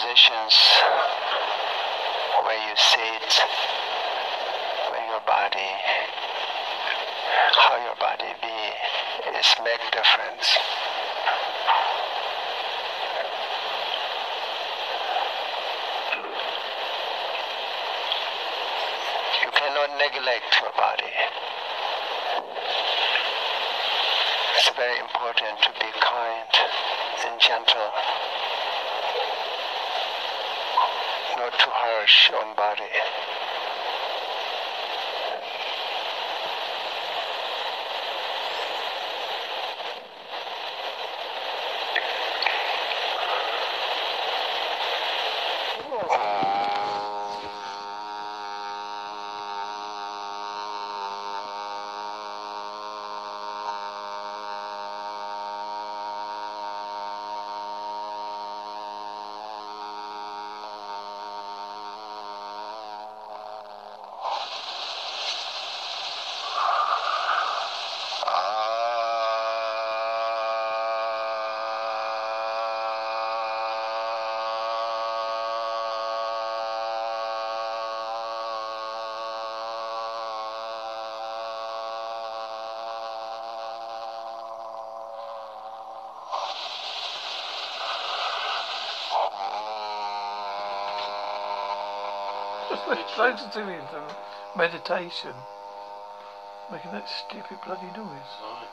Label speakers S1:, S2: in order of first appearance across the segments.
S1: positions where you sit, where your body, how your body be, is make difference. You cannot neglect your body. It's very important to be kind and gentle. Not too harsh on body.
S2: Trying oh. To do it into meditation. Making that stupid bloody noise.
S3: Right.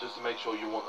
S3: Just to make sure you want